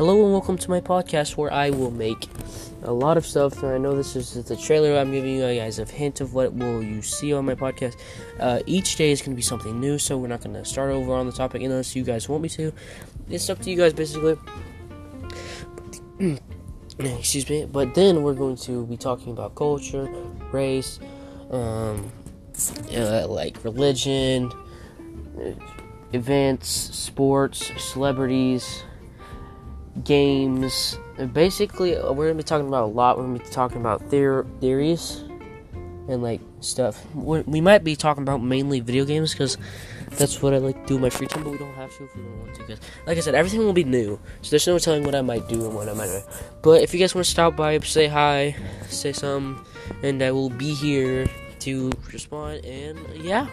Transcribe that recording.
Hello and welcome to my podcast where I will make a lot of stuff. I know this is the trailer. I'm giving you guys a hint of what will you see on my podcast. Uh, each day is going to be something new, so we're not going to start over on the topic unless you guys want me to. It's up to you guys, basically. Excuse me. But then we're going to be talking about culture, race, um, uh, like religion, events, sports, celebrities games. Basically, we're gonna be talking about a lot. We're gonna be talking about theor- theories and like stuff. We're, we might be talking about mainly video games because that's what I like to do in my free time. But we don't have to if we don't want to. Because, like I said, everything will be new, so there's no telling what I might do and what I might not. But if you guys want to stop by, say hi, say some, and I will be here to respond. And yeah.